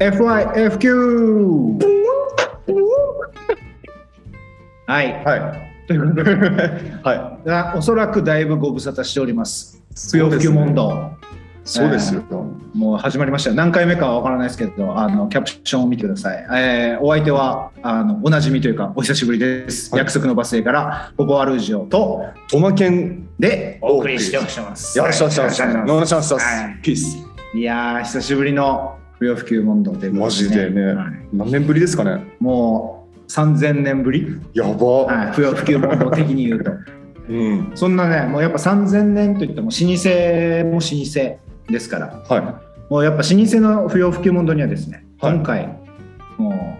FIFQ! はい。はい。ということで、はあおそらくだいぶご無沙汰しております。不要不急問答。い。そうですよ。もう始まりましたよ。何回目かは分からないですけど、あのキャプションを見てください。えーお相手はあのおなじみというか、お久しぶりです。はい約束のバス停から、ポポアルージオと、トマケン、でお送りしております。よろしくお願いします。はいお願いします。はいピース。いやー、久しぶりの不要不急問答ということマジでねはい何年ぶりですかね。もう3000年ぶり、やば。はい、不要不急問答的に言うと。うん。そんなね、もうやっぱ3000年といっても老舗も老舗ですから、はもうやっぱ老舗の不要不急問答にはですね、はい今回、も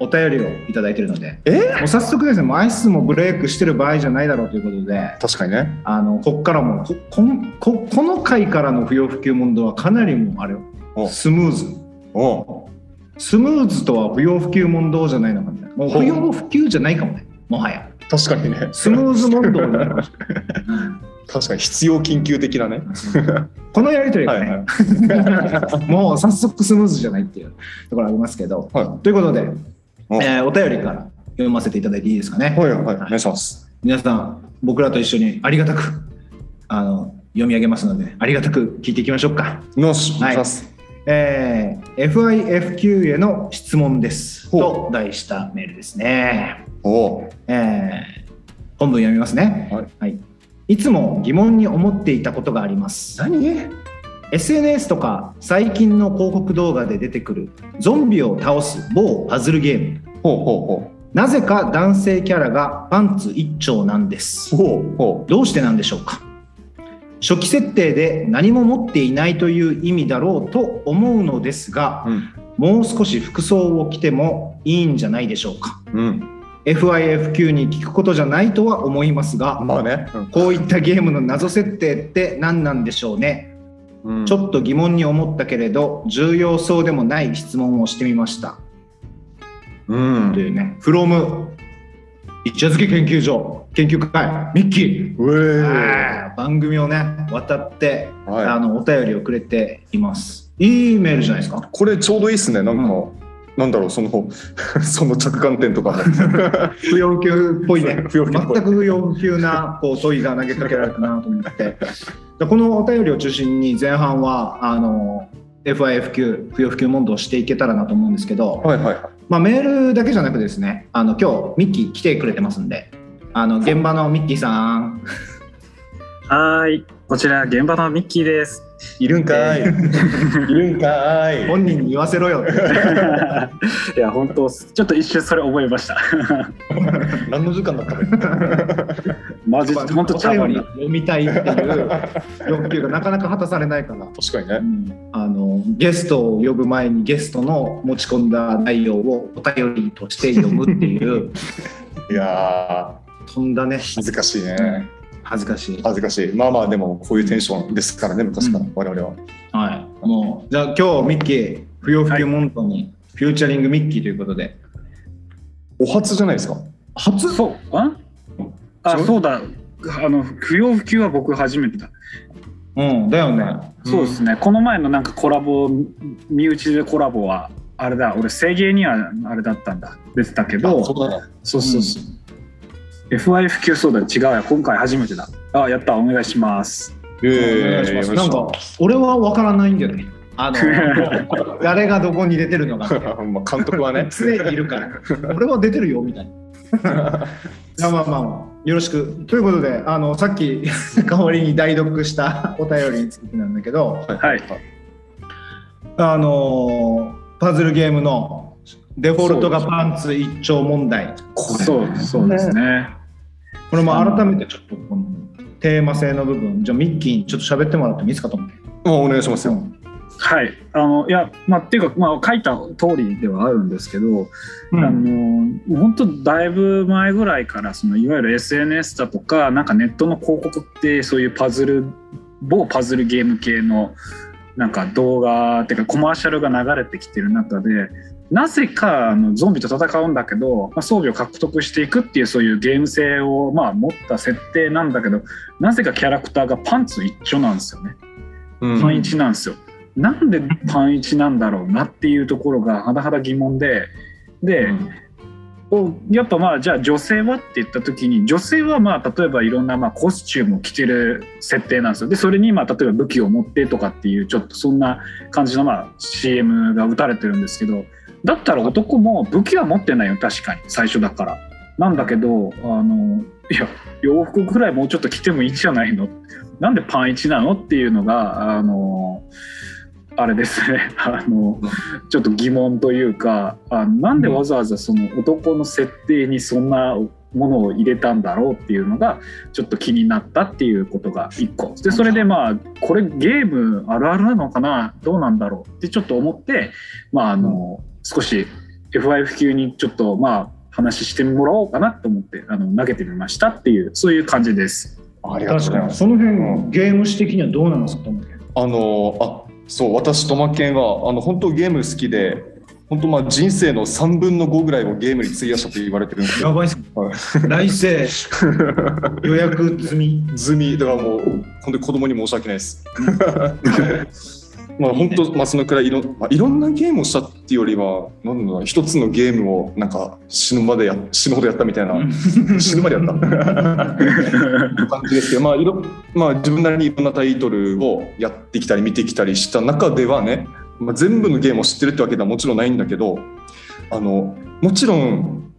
うお便りをいただいているので、い。え？もう早速ですね、もうアイスもブレイクしてる場合じゃないだろうということで、確かにね。あのこっからもここんここの回からの不要不急問答はかなりもうあれスムーズ。おスムーズとは不要不急問答じゃないのかみたいな。もう不要不急じゃないかもね、もはや。確かにね。スムーズ問答になるかもしれない。確かに必要緊急的なね。このやりとりがはいね、はい。もう早速スムーズじゃないっていうところありますけど。はい。ということで、おえーお便りから読ませていただいていいですかね。はいはい。お願いします。皆さん、僕らと一緒にありがたくあの読み上げますので、ありがたく聞いていきましょうか。よし、お願いします。えー FIFQ への質問ですと題したメールですね。おお。えー本文読みますね、はいはい。いつも疑問に思っていたことがあります。何？SNS とか最近の広告動画で出てくるゾンビを倒す某パズルゲーム。ほうほうほなぜか男性キャラがパンツ一丁なんですう。。ほうほどうしてなんでしょうか？初期設定で何も持っていないという意味だろうと思うのですが、う。うん。もう少し服装を着てもいいんじゃないでしょうかうん。FIFQ に聞くことじゃないとは思いますが、まあね。こういったゲームの謎設定って何なんでしょうね、うんちょっと疑問に思ったけれど重要そうでもない質問をしてみました、うんというね「from 一夜漬け研究所研究会ミッキー」ー。番組をね渡って、はい。あのお便りをくれています。いいメールじゃないですか？これちょうどいいっすね。なんか、うん。なんだろうその その着眼点とか。も 不要 不急っぽい。ね全く不要不急なこう問いが投げかけられたなと思って。でこのお便りを中心に前半はあの FIFQ 不要不急問答をしていけたらなと思うんですけど、はいはいはい。まあ、メールだけじゃなくですねあの今日ミッキー来てくれてますんであの現場のミッキーさんはーい、こちら現場のミッキーです。いるんかい。いるんかい。本人に言わせろよ。いや、本当、ちょっと一瞬それ覚えました。何の時間だったの？マジ、本当茶お便り番だ。読みたいっていう欲求がなかなか果たされないから。確かにね。あのゲストを呼ぶ前にゲストの持ち込んだ内容をお便りとして読むっていう。いやとんだね。ー恥ずかしいね恥ずかしい、恥ずかしい。まあまあでもこういうテンションですからね昔から、うん。我々は。はい、もうじゃあ今日ミッキー不要不急モントにフューチャリングミッキーということで。お初じゃないですか。初？そう、あ？あ、そう？だ。あの、不要不急は僕初めてだ。うんだよね。そうですね。この前のなんかコラボ、身内でコラボは、あれだ、俺、制芸にはあれだったんだ。出てたけど、そうそうそうそう。FI 普及そうだ、違うや、今回初めてだ。あ、やった、お願いします。えお願いします。えなんか俺は分からないんだよね。あの 誰がどこに出てるのか。まあ監督はね。常にいるから。俺は出てるよみたいな。まあまあまあよろしく。ということであのさっき代わりに代読したお便りについてなんだけどはい。あのパズルゲームのデフォルトがパンツ一丁問題。これそう、そうですね。これも改めてちょっとこのテーマ性の部分じゃあミッキーにちょっと喋ってもらってもいいですかと思って。お願いしますよはい。あの、いや、まあ、っていうか、まあ、書いた通りではあるんですけど、うんあの本当だいぶ前ぐらいからそのいわゆる SNS だとかなんかネットの広告ってそういうパズル某パズルゲーム系のなんか動画っていうかコマーシャルが流れてきてる中でなぜかあのゾンビと戦うんだけど、まあ、装備を獲得していくっていうそういうゲーム性をまあ持った設定なんだけどなぜかキャラクターがパンツ一丁なんですよね。うんパン一なんですよ。なんでパン1なんだろうなっていうところが甚だ疑問でで、やっぱまあじゃあ女性はって言った時に女性はまあ例えばいろんなまあコスチュームを着てる設定なんですよ。でそれにまあ例えば武器を持ってとかっていうちょっとそんな感じのまあ CM が打たれてるんですけどだったら男も武器は持ってないよ確かに最初だから。なんだけどあのいや洋服ぐらいもうちょっと着てもいいんじゃないの。なんでパン1なの？っていうのがあのあれですね。あのちょっと疑問というかあなんでわざわざその男の設定にそんなものを入れたんだろうっていうのがちょっと気になったっていうことが1個。でそれでまあこれゲームあるあるなのかな？どうなんだろうってちょっと思ってまああの少し FIF 級にちょっとまあ話してもらおうかなと思ってあの投げてみましたっていうそういう感じです。ありがとうございます。確かに。その辺、ゲーム史的にはどうなんですか？あのあそう私トマケンはあの本当ゲーム好きで本当まあ人生の3分の5ぐらいをゲームに費やしたと言われてるんですよ。やばいっすはい。来世。予約済み。済み。だからもう本当に子供に申し訳ないです。まあ本当まあそのくらいいろ,、まあ、いろんなゲームをしたっていうよりはなんだろうな一つのゲームをなんか死ぬまでや死ぬほどやったみたいな死ぬまでやった。感じですけど、まあいろまあ、自分なりにいろんなタイトルをやってきたり見てきたりした中ではね、まあ、全部のゲームを知ってるってわけではもちろんないんだけどあのもちろん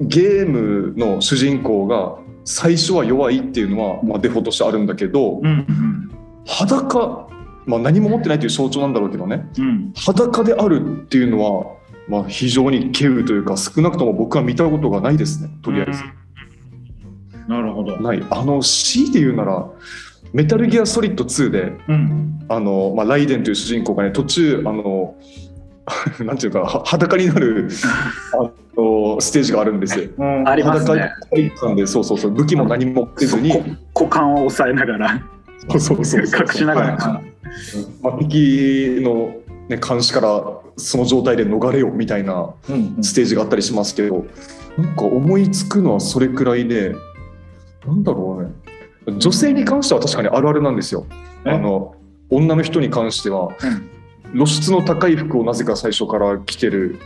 ゲームの主人公が最初は弱いっていうのは、まあ、デフォとしてあるんだけどうんうん。裸、まあ、何も持ってないという象徴なんだろうけどね。うん。裸であるっていうのは、まあ、非常に稀有というか少なくとも僕は見たことがないですね。とりあえず。なるほど。ない。あの C で言うならメタルギアソリッド2でうん。あの、まあ、ライデンという主人公がね途中あの なんていうかは裸になる あのステージがあるんですよ。うん。ありますね。裸になでそうそうそう。武器も何も持ってずに。こ股間を押さえながらそうそう隠しながらはい。はまあ、敵の、ね、監視からその状態で逃れようみたいなうんうん。ステージがあったりしますけどなんか思いつくのはそれくらいでなんだろうね。女性に関しては確かにあるあるなんですよ。え？あの女の人に関しては露出の高い服をなぜか最初から着てる。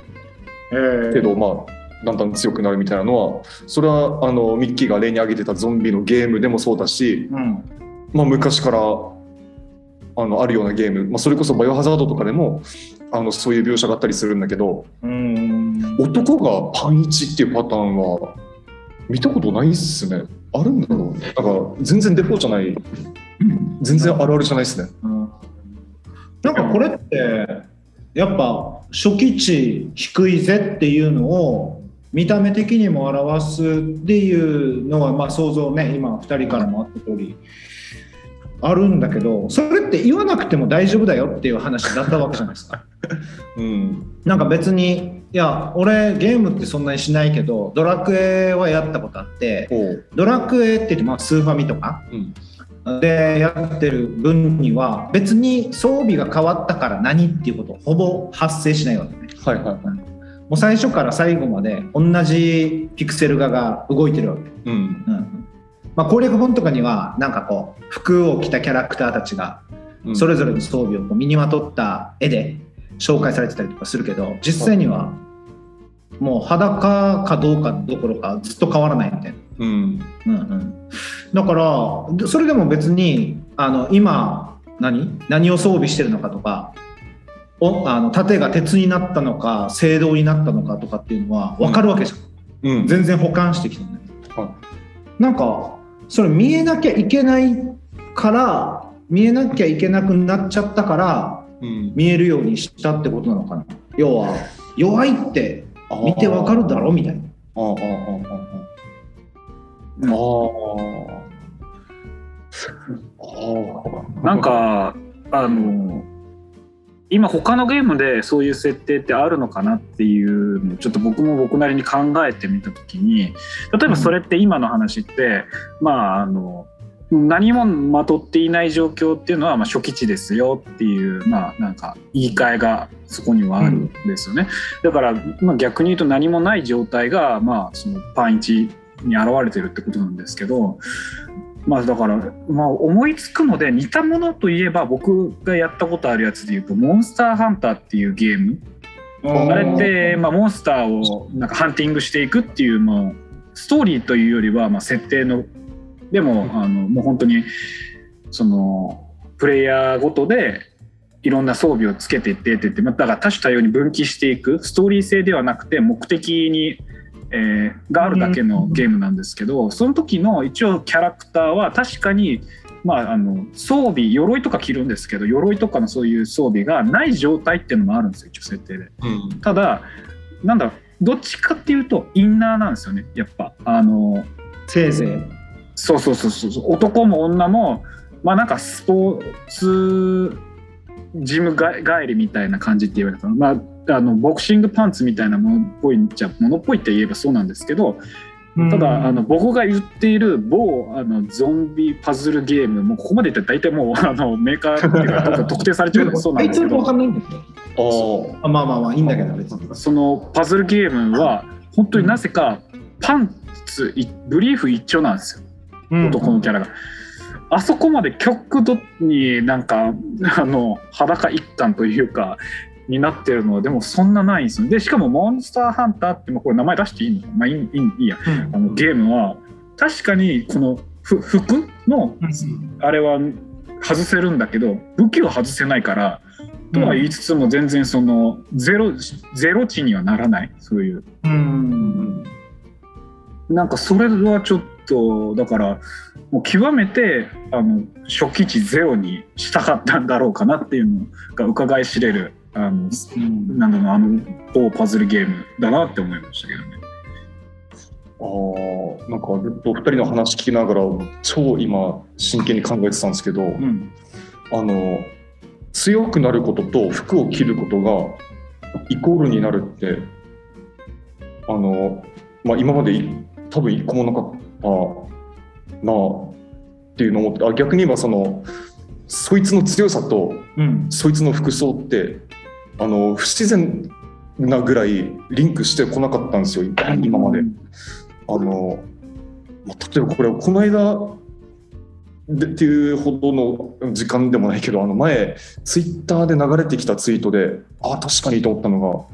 えー。けど、まあだんだん強くなるみたいなのはそれはあのミッキーが例に挙げてたゾンビのゲームでもそうだし、うんまあ、昔からあのあるようなゲーム、まあ、それこそ「バイオハザード」とかでもあのそういう描写があったりするんだけどうん。男がパンイチっていうパターンは見たことないっすね。あるんだろうね。なんか全然デフォじゃない。全然あるあるじゃないですね。うん。なんかこれってやっぱ初期値低いぜっていうのを見た目的にも表すっていうのはまあ想像ね今2人からもあった通りあるんだけどそれって言わなくても大丈夫だよっていう話だったわけじゃないですか。うんなんか別にいや俺ゲームってそんなにしないけどドラクエはやったことあってドラクエって言ってまあスーファミとかうんでやってる分には別に装備が変わったから何っていうことほぼ発生しないわけね。はいはいはいもう最初から最後まで同じピクセル画が動いてるわけ。うん。うん。まあ、攻略本とかにはなんかこう服を着たキャラクターたちがうん。それぞれの装備をこう身にまとった絵で紹介されてたりとかするけど実際にはもう裸かどうかどころかずっと変わらないみたいな。うん。うんうん、だからでそれでも別にあの今何？何を装備してるのかとかおあの盾が鉄になったのか青銅になったのかとかっていうのは分かるわけじゃん、うん。全然保管してきてるんだけどはなんかそれ見えなきゃいけないから見えなきゃいけなくなっちゃったからうん。見えるようにしたってことなのかな。要は弱いって見てわかるだろみたいな。ああああああああなんかあの今他のゲームでそういう設定ってあるのかなっていうのをちょっと僕も僕なりに考えてみた時に例えばそれって今の話って、まああの何もまとっていない状況っていうのはまあ初期値ですよっていうまあなんか言い換えがそこにはあるんですよね、だからまあ逆に言うと何もない状態がまあそのパンイチに現れてるってことなんですけどまあだから、まあ、思いつくので似たものといえば僕がやったことあるやつで言うと「モンスターハンター」っていうゲーム。あれって、まあ、モンスターをなんかハンティングしていくっていう、まあ、ストーリーというよりは、まあ、設定のでもあのもう本当にそのプレイヤーごとでいろんな装備をつけていってって言ってまあだから多種多様に分岐していくストーリー性ではなくて目的に、えーがあるだけのゲームなんですけどその時の一応キャラクターは確かにまあ、あの装備鎧とか着るんですけど鎧とかのそういう装備がない状態っていうのもあるんですよ一応設定で。うん。ただなんだろうどっちかっていうとインナーなんですよねやっぱ。あのせいぜい。そうそうそうそう男も女もまあなんかスポーツジムが帰りみたいな感じって言われた。のまああのボクシングパンツみたいなものっぽいんじゃものっぽいって言えばそうなんですけどただあの僕が言っている某あのゾンビパズルゲームもうここまで言ったら大体もうあのメーカーっていうか特定されちゃうのでそうなんですけどタイトルわかんないんですよああまあまあまあいいんだけど別に。そのパズルゲームは本当になぜかパンツいブリーフ一丁なんですよ。男のキャラが。あそこまで極度になんかあの裸一貫というかになってるのはでもそんなないんですよ。でしかもモンスターハンターってもうこれ名前出していいの？まあいいいいや。あのゲームは確かにこのふ服のあれは外せるんだけど武器は外せないからとは言いつつも全然そのゼロゼロ値にはならない？そういう。うん。なんかそれはちょっとだからもう極めてあの初期値ゼロにしたかったんだろうかなっていうのが伺い知れるあのなん。だろうなあの某パズルゲームだなって思いましたけどね。あーなんかずっとお二人の話聞きながら超今真剣に考えてたんですけど、うん。あの強くなることと服を着ることがイコールになるってあの、まあ、今までい多分一個もなかったなあっていうのを思ってあ逆に言えばそのそいつの強さとうん。そいつの服装ってあの不自然なぐらいリンクしてこなかったんですよ今まで。あのまあ例えばこれこの間でっていうほどの時間でもないけどあの前ツイッターで流れてきたツイートであ確かにと思ったのが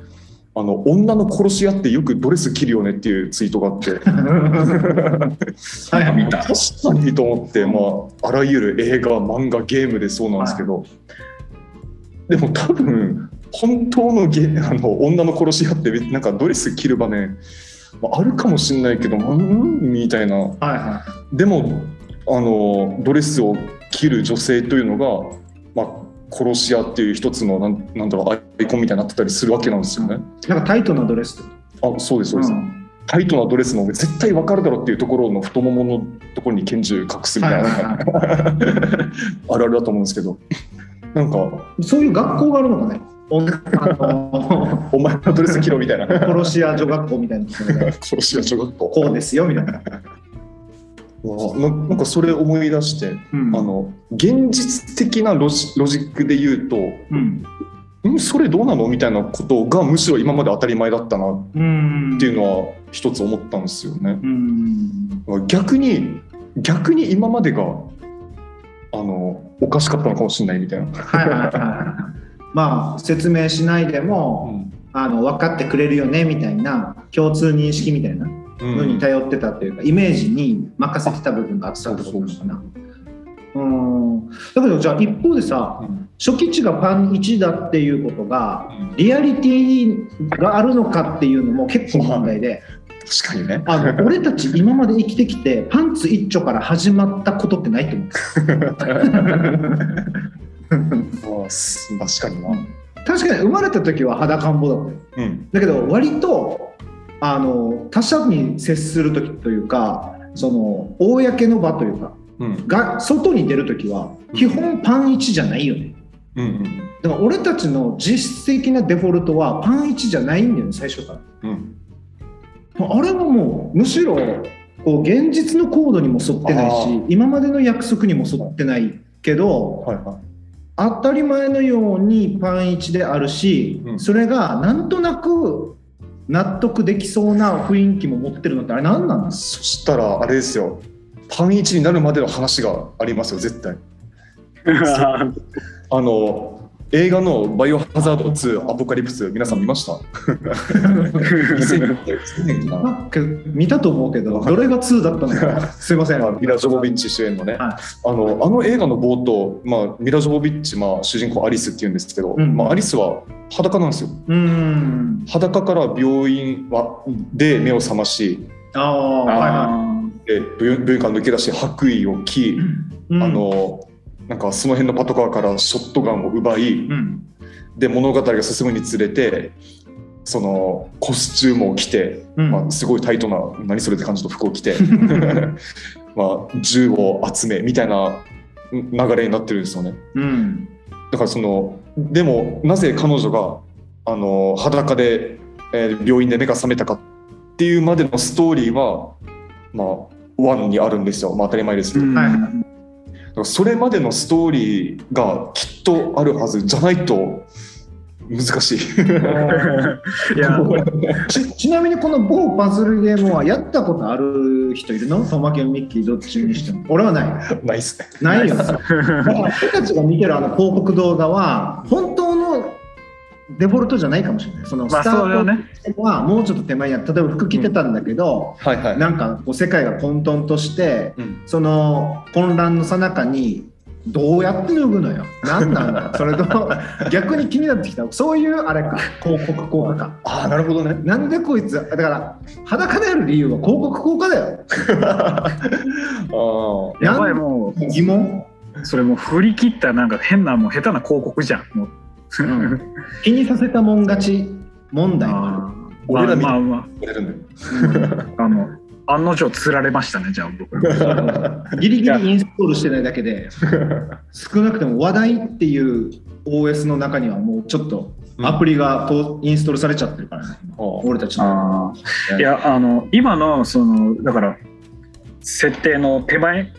あの女の殺し屋ってよくドレス着るよねっていうツイートがあって。確かにと思って、まあ、あらゆる映画漫画ゲームでそうなんですけど、でも多分本当のゲあの女の殺し屋ってなんかドレス着る場面まああるかもしれないけどうんみたいな。はいはでもあのドレスを着る女性というのが、まあ、殺し屋っていう一つのなんなんだろうアイコンみたいになってたりするわけなんですよね。いなんかタイトなドレスあそうですそうです、うん。タイトなドレスの絶対わかるだろうっていうところの太もものところに拳銃隠すみたいな、あるあるだと思うんですけど。なんかいそういう学校があるのかねおあのお前のドレス着ろみたいな。殺し屋女学校みたいな殺し屋小学校。こうですよみたいな、ななんかそれ思い出して、うん。あの現実的なロジロジックで言うとうん。んそれどうなのみたいなことがむしろ今まで当たり前だったなっうん。ていうのは一つ思ったんですよね。うん。逆に逆に今までがあのおかしかったのかもしれないみたいな。まあ説明しないでも、あの分かってくれるよねみたいな共通認識みたいなのに頼ってたというか、イメージに任せてた部分があったってことなのかな。うん。だけどじゃあ一方でさうん。初期値がパン1だっていうことがリアリティがあるのかっていうのも結構問題で確かにね。あの俺たち今まで生きてきてパンツ一丁から始まったことってないと思う あす確かにな。確かに生まれた時は裸んぼだったようん。だけど割とあの他者に接する時というかその公の場というかうん。が外に出る時は基本パン1じゃないよね。うんうんだから俺たちの実質的なデフォルトはパン1じゃないんだよね最初から。うん。あれはもうむしろこう現実のコードにも沿ってないあし今までの約束にも沿ってないけどはいはい。当たり前のようにパン1であるし、うん。それがなんとなく納得できそうな雰囲気も持ってるのってあれ何なんですそしたらあれですよ。パンイチになるまでの話がありますよ絶対。あの映画の「バイオハザード2アポカリプス」皆さん見ました？2000年かななんか見たと思うけど、どれが2だったのか、すいません。あのミラ・ジョボビッチ主演のね、はい。あのあの映画の冒頭、まあ、ミラ・ジョボビッチ、まあ、主人公アリスっていうんですけど、うん。まあ、アリスは裸なんですよ。うーん。裸から病院はで目を覚ましああ、はいはで病院病院から抜け出し白衣を着、い。うん。あ、のなんかその辺のパトカーからショットガンを奪いうん。で物語が進むにつれてそのコスチュームを着て、うんまあ、すごいタイトな何それって感じの服を着て まあ銃を集めみたいな流れになってるんですよね。うん。だからそのでもなぜ彼女があの裸で、えー病院で目が覚めたかっていうまでのストーリーはまあワンにあるんですよ、まあ、当たり前ですけど、だはいからそれまでのストーリーがきっとあるはずじゃないと難しい。いや。ちちなみにこの某パズルゲームはやったことある人いるの？トマケンミッキーどっちにしても。俺はない。ないっすね。ないよ。だから俺たちが見てるあの広告動画は本当のデフォルトじゃないかもしれない。そのまあスタートはもうちょっと手前にある例えば服着てたんだけど、はいはい。なんかこう世界が混沌としてうん。その混乱のさなかにどうやって脱ぐのよ。何なんだ。それと逆に気になってきた。そういうあれか。広告効果か。ああなるほどね。なんでこいつだから裸である理由は広告効果だよ。あー。やばいも疑問？うそれもう振り切ったなんか変なもう下手な広告じゃん。もううん気にさせたもん勝ち問題。もあ俺ら見まあまあやれるんだよ。まああの案の定釣られましたねじゃあ僕。る ギリギリインストールしてないだけで少なくても話題っていう OS の中にはもうちょっとアプリがとインストールされちゃってるからね。俺たちの。いやあの今のそのだから設定の手前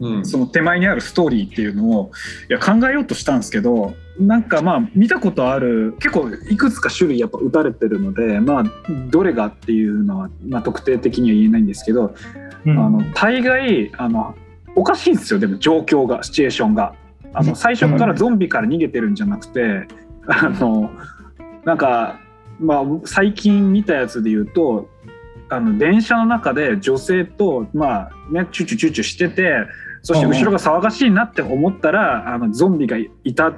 うん。その手前にあるストーリーっていうのをいや考えようとしたんですけどなんかまあ見たことある結構いくつか種類やっぱ打たれてるのでまあどれがっていうのは、まあ、特定的には言えないんですけど、うん。あの大概あのおかしいんですよでも状況がシチュエーションが。あの最初からゾンビから逃げてるんじゃなくてあのなんか、まあ、最近見たやつで言うとあの電車の中で女性と、まあね、チュチュチュチュしててそして後ろが騒がしいなって思ったらあのゾンビがいた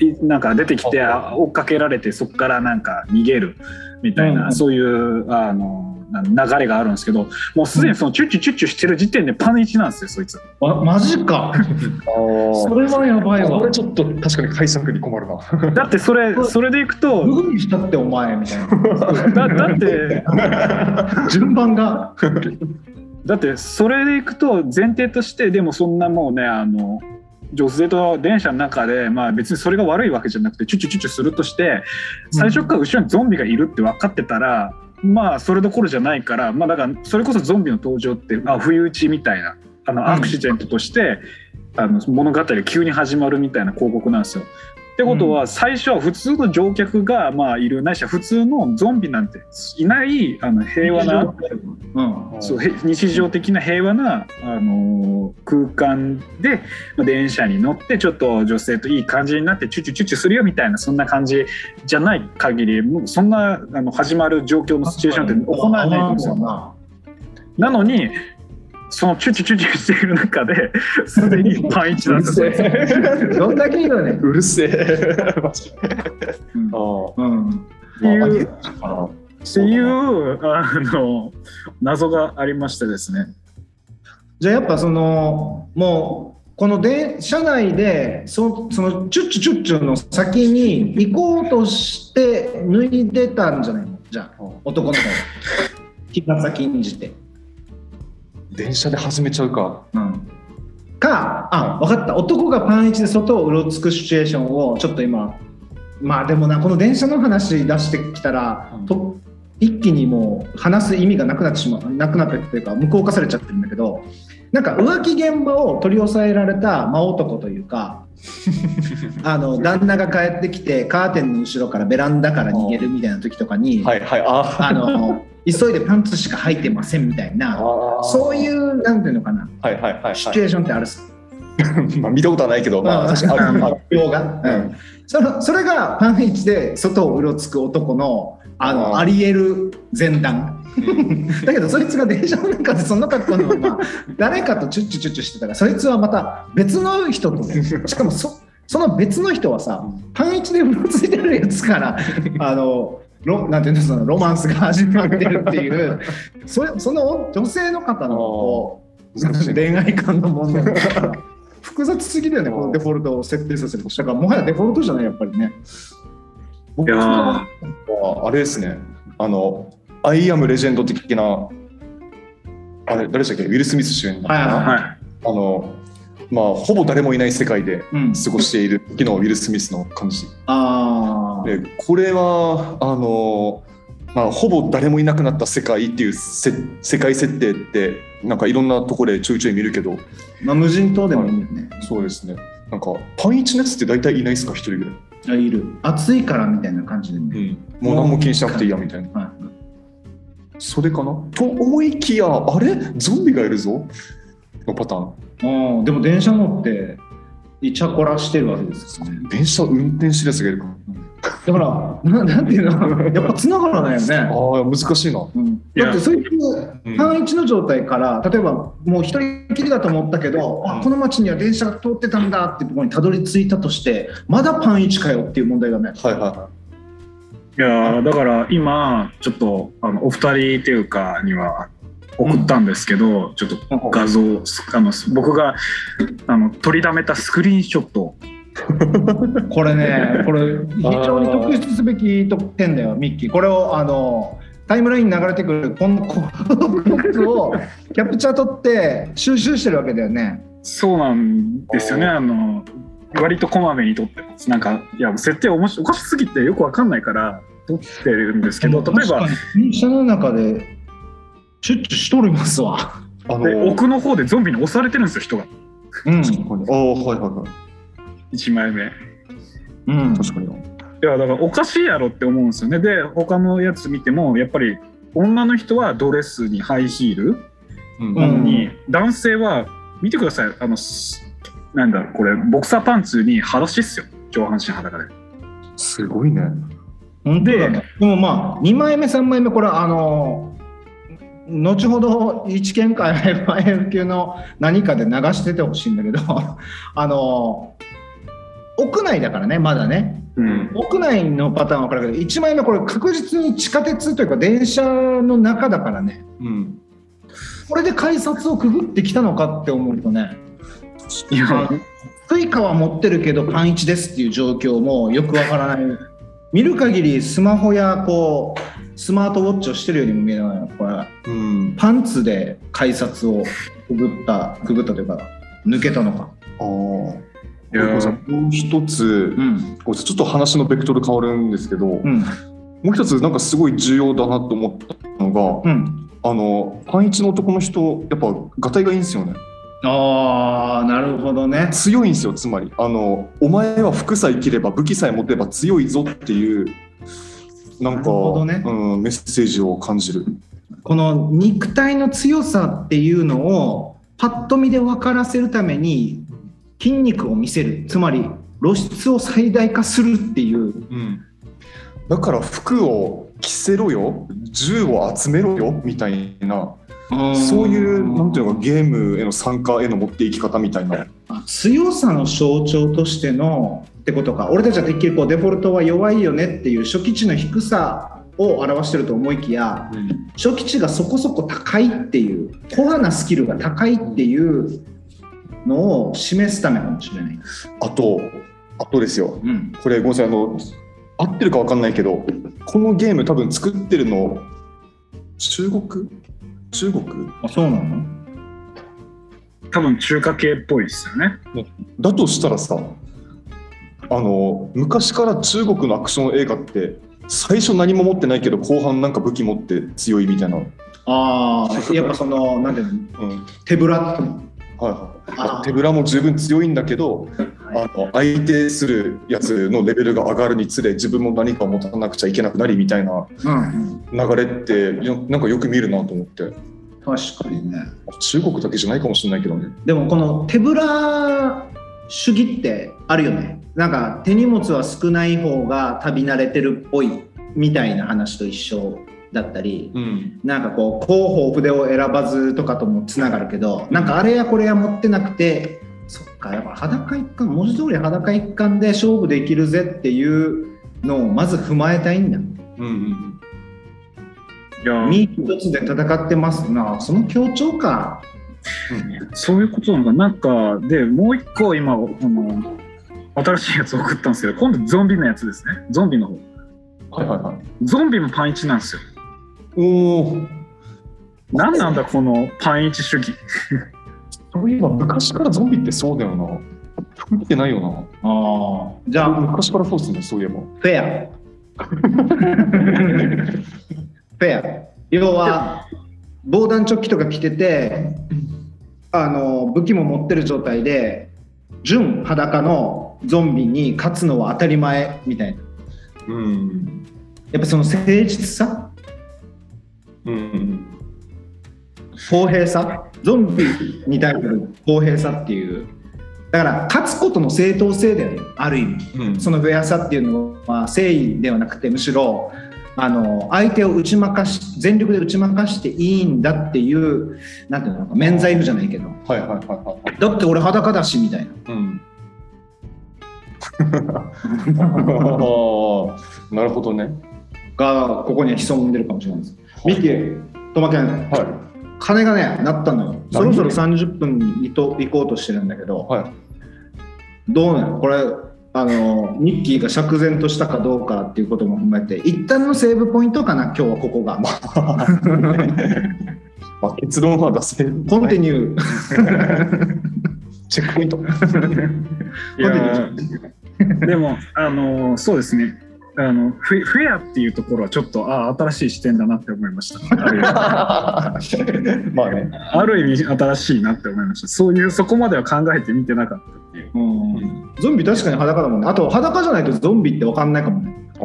いなんか出てきてあ追っかけられてそこからなんか逃げるみたいな、うんそういうあのな流れがあるんですけどもうすでにそのチュッチュチュッチュしてる時点でパンイチなんですよそいつ。あマジか。それはやばいわ。これちょっと確かに解釈に困るな。だってそれそれでいくとどうにしたってお前みたいな。だだって 順番がだってそれでいくと前提としてでもそんなもうねあの女性と電車の中で、まあ、別にそれが悪いわけじゃなくてチュチュチュチュするとして最初から後ろにゾンビがいるって分かってたら、まあそれどころじゃないから、まあ、だからそれこそゾンビの登場ってあ不意打ちみたいなあのアクシデントとして、あの物語が急に始まるみたいな広告なんですよ。ってことは最初は普通の乗客がまあいるないしは普通のゾンビなんていないあの平和なうん。そうへ日常的な平和な、あのー空間でまあ電車に乗ってちょっと女性といい感じになってチュチュチュチュするよみたいなそんな感じじゃない限りもうそんなあの始まる状況のシチュエーションって起こらないんですよ。ななのにそのチュチュチュチュしている中で すでにパンイチなんですよ。どんだけいいのねうるせえ。マジうんあうんっていうあ。っていうあの謎がありましてですね。じゃあやっぱそのもうこので車内でそそのチュッチュチュッチュの先に行こうとして脱いでたんじゃないの？じゃあ男の子が 気が先んじて。電車で始めちゃうか。うん、かあ分かった。男がパンイチで外をうろつくシチュエーションをちょっと今まあでもなこの電車の話出してきたら、うん。と一気にもう話す意味がなくなってしまうなくなってっていうか無効化されちゃってるんだけどなんか浮気現場を取り押さえられた真男というか あの旦那が帰ってきてカーテンの後ろからベランダから逃げるみたいな時とかに、はいはい。ああの急いでパンツしか履いてませんみたいなあそういうなんていうのかなはいはいはいはい。シチュエーションってあるっす。まあ見たことはないけどまあ確かに。あるある。動画、うん。そのそれがパンイチで外をうろつく男のあのありえる前段。だけどそいつが電車の中でそんな格好のまま誰かとチュッチュチュッチュしてたらそいつはまた別の人とね しかもそその別の人はさパンイチでうろついてるやつからあのロなんていうのそのロマンスが始まってるっていう。それその女性の方の恋愛観の問題が 複雑すぎるよねこのデフォルトを設定させると。だからもはやデフォルトじゃないやっぱりね。僕いやあれですね。あの「アイ・アム・レジェンド」的なあれ誰でしたっけ？ウィル・スミス主演の、はいはいはい。あのまあほぼ誰もいない世界でうん。過ごしている時のウィル・スミスの感じ。ああでこれはあのまあ、ほぼ誰もいなくなった世界っていうせ世界設定ってなんかいろんなところでちょいちょい見るけど。まあ無人島でもいいよね。そうですね。なんかパンイチのやつって大体いないですか？一人ぐらい、あいる。暑いからみたいな感じでね、もう何も気にしなくていいやみたいな。はい。それかな？と思いきやあれ？ゾンビがいるぞのパターン。ああでも電車乗ってイチャコラしてるわけですよね。電車運転してるやつがいるか。だからななんていうの？やっぱ繋がらないよね。ああ難しいな。うん。いや。だってそういううん。パンイチの状態から例えばもう一人きりだと思ったけど、あこの街には電車が通ってたんだっていうところにたどり着いたとしてまだパンイチかよっていう問題だね。はいはい。いやーだから今ちょっとあのお二人っていうかには送ったんですけど、ちょっと画像あの僕があの取りだめたスクリーンショット。これねこれ非常に特筆すべき点だよミッキー。これをあのタイムラインに流れてくるこのこのブロックをキャプチャー取って収集してるわけだよね。そうなんですよね。あの割とこまめに撮ってます。なんかいや設定おもしおかしすぎてよくわかんないから撮ってるんですけど例えば電車の中でシュッチュしとりますわ。あので奥の方でゾンビに押されてるんですよ人が。うん。はいはいはい。1枚目。いうん。確かにやだからおかしいやろって思うんですよね。で他のやつ見てもやっぱり女の人はドレスにハイヒール。なのに、男性は見てください。あのすなんだろうこれボクサーパンツに裸足っすよ。上半身裸で。すごいね。本当だね。でもまあ2枚目3枚目これあの後ほど一見会 FIF 級の何かで流しててほしいんだけど あの屋内だからねまだね。うん。屋内のパターンは分かるけど1枚目これ確実に地下鉄というか電車の中だからね。うん。これで改札をくぐってきたのかって思うとねいや。スイカは持ってるけどパンイチですっていう状況もよくわからない。見る限りスマホやこうスマートウォッチをしてるようにも見えないこれ。うん。パンツで改札をくぐったくぐったというか抜けたのか。あもう一つうん。ちょっと話のベクトル変わるんですけど、もうん。う一つなんかすごい重要だなと思ったのが、うん。あのパンイチの男の人やっぱガタイがいいんですよね。ああなるほどね。強いんですよつまり。あのお前は服さえ着れば武器さえ持てば強いぞっていうなんかね。うん、メッセージを感じる。この肉体の強さっていうのをパッと見で分からせるために筋肉を見せる。つまり露出を最大化するっていう。うん、だから服を着せろよ。銃を集めろよ。みたいな。そういうなんていうのかゲームへの参加への持っていき方みたいな。強さの象徴としてのってことか。俺たちはてっきりこうデフォルトは弱いよねっていう初期値の低さを表してると思いきや初期値がそこそこ高いっていうコアなスキルが高いっていうのを示すためかもしれない。あとあとですよ。うん、これごめんなさい。あの合ってるか分かんないけどこのゲーム多分作ってるの中国？中国？あそうなの？多分中華系っぽいですよね。だとしたらさあの昔から中国のアクション映画って最初何も持ってないけど後半なんか武器持って強いみたいな、うんああやっぱそのなんていうの？手ぶらはいはい、手ぶらも十分強いんだけど、あの相手するやつのレベルが上がるにつれ自分も何かを持たなくちゃいけなくなりみたいな流れってなんかよく見るなと思って。確かにね。中国だけじゃないかもしれないけどね。でもこの手ぶら主義ってあるよね。なんか手荷物は少ない方が旅慣れてるっぽいみたいな話と一緒だったり、うん、なんかこう広報筆を選ばずとかともつながるけどなんかあれやこれや持ってなくてそっかやっぱ裸一貫文字通り裸一貫で勝負できるぜっていうのをまず踏まえたいんだ。うんうん身一つで戦ってます。なその強調か、うん、そういうことなのか。なんかでもう一個今あの新しいやつ送ったんですけど今度ゾンビのやつですね。ゾンビの方。はいはいはい。ゾンビもパンイチなんですよ。おお何なんだこのパンイチ主義。そういえば昔からゾンビってそうだよな。服着てないよな。ああじゃあ。昔からそうっすねそういえば。フェアフェア要は防弾チョッキとか着ててあの武器も持ってる状態で純裸のゾンビに勝つのは当たり前みたいな、うん、やっぱその誠実さ？うん、公平さ？ゾンビに対する公平さっていう。だから勝つことの正当性だよねある意味、うん、そのフェアさっていうのは誠意ではなくてむしろあの相手を打ち負かし全力で打ち負かしていいんだっていうなんていうの免罪符じゃないけど、はいはいはいはい、だって俺裸だしみたいな。うん。なるほどね。がここには潜んでるかもしれないです。ミキ、トマケン、はい、金がね、なったのよ。そろそろ30分にと行こうとしてるんだけど、はい、どうなの？これ、あのミッキーが釈然としたかどうかっていうことも踏まえて、一旦のセーブポイントかな、今日はここが。まあ、結論は出せる。コンティニュー。チェックポイント。でも、あのそうですね。あのフフェアっていうところはちょっとああ新しい視点だなって思いました。まあね、ある意味新しいなって思いました。そういうそこまでは考えてみてなかったっていう。うん、ゾンビ確かに裸だもんね。あと裸じゃないとゾンビって分かんないかもね。あ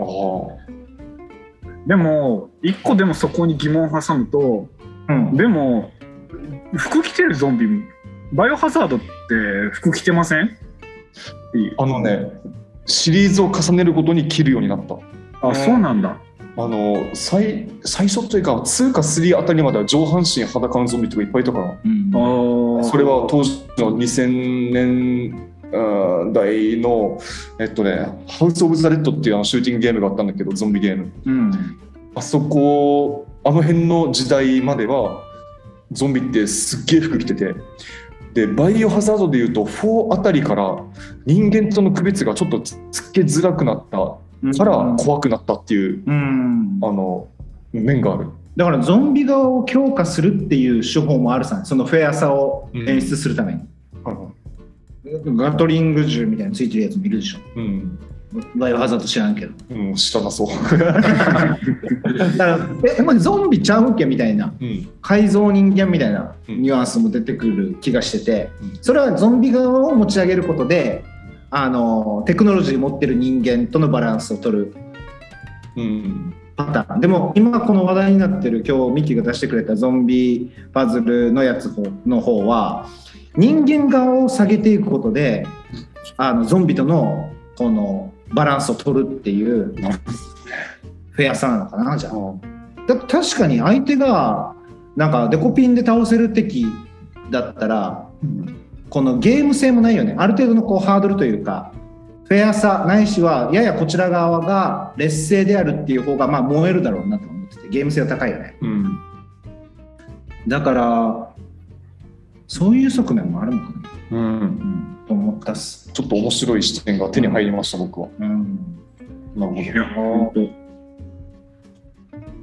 でも一個でもそこに疑問を挟むと、うん、でも服着てるゾンビバイオハザードって服着てません？あのねシリーズを重ねるごとに切るようになった。あ、そうなんだ。あの最最初というか2か3あたりまでは上半身裸のゾンビとかいっぱいいたから、うん、それは当時の2000年代のえっとね「ハウス・オブ・ザ・レッド」っていうあのシューティングゲームがあったんだけどゾンビゲーム、うん、あそこあの辺の時代まではゾンビってすっげえ服着てて。でバイオハザードでいうと4あたりから人間との区別がちょっとつけづらくなったから怖くなったっていう、うん、あの面がある。だからゾンビ側を強化するっていう手法もあるさ。そのフェアさを演出するために、うん、ガトリング銃みたいについてるやつもいるでしょ、うん、バイオハザード知らんけど。うん、知らなそう。だから、え、まゾンビちゃうけみたいな、うん、改造人間みたいなニュアンスも出てくる気がしてて、それはゾンビ側を持ち上げることで、あの、テクノロジー持ってる人間とのバランスを取る。うんパターンでも今この話題になってる今日ミキが出してくれたゾンビパズルのやつの方は人間側を下げていくことであのゾンビとのこのバランスを取るっていうフェアさなのかなじゃあ。だ確かに相手がなんかデコピンで倒せる敵だったら、このゲーム性もないよね。ある程度のこうハードルというかフェアさないしはややこちら側が劣勢であるっていう方がまあ燃えるだろうなと思っててゲーム性は高いよね、うん、だからそういう側面もあるのかな、うん、うん。と思ったっす。ちょっと面白い視点が手に入りました、僕は。うん、なるほど。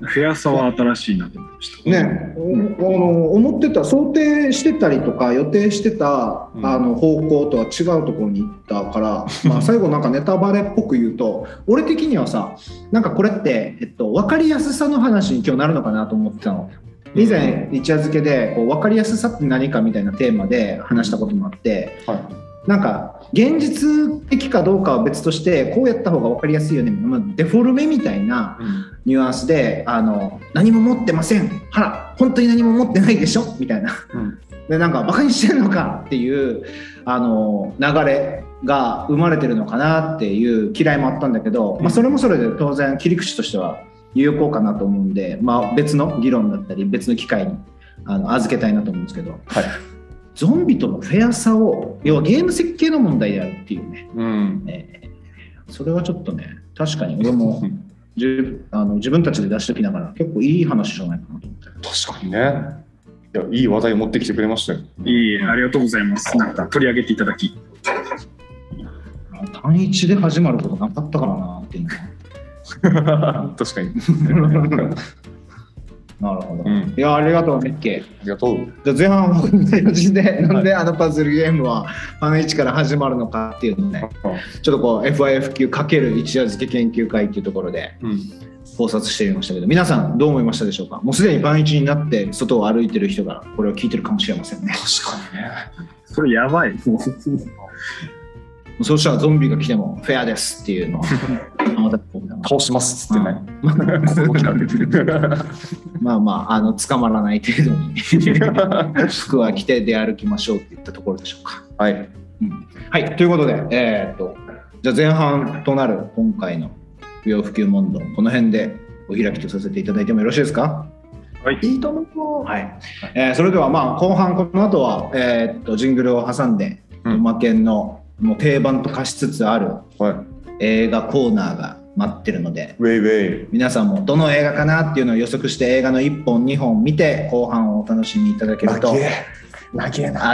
フェアさは新しいなと思いました。ね、あの思ってた想定してたりとか予定してた、うんあの方向とは違うところに行ったから、まあ、最後なんかネタバレっぽく言うと俺的にはさなんかこれって、えっと、分かりやすさの話に今日なるのかなと思ってたの。以前一夜漬けでこう分かりやすさって何かみたいなテーマで話したこともあってはい。なんか現実的かどうかは別としてこうやった方が分かりやすいよね、まあ、デフォルメみたいなニュアンスであの何も持ってません。はら本当に何も持ってないでしょ？みたいな。うん。でなんかバカにしてんのかっていうあの流れが生まれてるのかなっていう嫌いもあったんだけど、まあ、それもそれで当然切り口としては有効かなと思うんで、まあ、別の議論だったり別の機会にあの預けたいなと思うんですけど。はい。ゾンビとのフェアさを要はゲーム設計の問題であるっていうね、うん。えーそれはちょっとね確かに俺も じゅあの自分たちで出しておきながら結構いい話じゃないかなと思って。確かにね。いや、いい話題持ってきてくれましたよ。いいえ、ありがとうございます。なんか取り上げていただき。単一で始まることなかったからなっていうのは 確かに。なるほど。うん。いや、ありがとう、ミッケありがとう。じゃあ前半はこんな感じで、なんであのパズルゲームはファン1から始まるのかっていうのをね、ちょっとこう FIF 級かける一夜漬け研究会っていうところでうん。考察してみましたけど、皆さんどう思いましたでしょうか？もうすでにファン1になって外を歩いてる人がこれを聞いてるかもしれませんね。確かにね。それやばい。そうしたらゾンビが来てもフェアですっていうのを また倒しますっつってね。まあまあ、あの捕まらない程度に服は着て出歩きましょうっていったところでしょうか。はい。はい、ということで、えーっと、じゃあ前半となる今回の不要不急問答、この辺でお開きとさせていただいてもよろしいですか？はい。いいと思う。はい。えーそれではまあ後半、この後は、えーっと、ジングルを挟んで、うんおまけんのもう定番と化しつつあるはい。映画コーナーが待ってるので、ウェイウェイ。皆さんもどの映画かなっていうのを予測して映画の1本2本見て後半をお楽しみいただけると。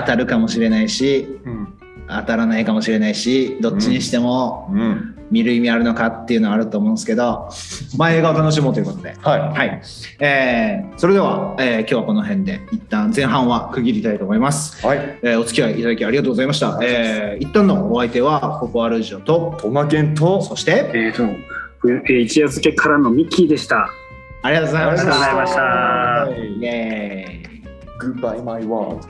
当たるかもしれないしうん。当たらないかもしれないしどっちにしてもうん。見る意味あるのかっていうのはあると思うんですけど、まあ、映画を楽しもうということで。はい。はいえーそれでは、えー今日はこの辺で一旦前半は区切りたいと思います、はい。えーお付き合いいただきありがとうございました、えー一旦のお相手はココアルジオとトマケンと、そしてえーと、えー一夜漬けからのミッキーでした。ありがとうございましたありがとうございましたイエーイ Goodbye my world.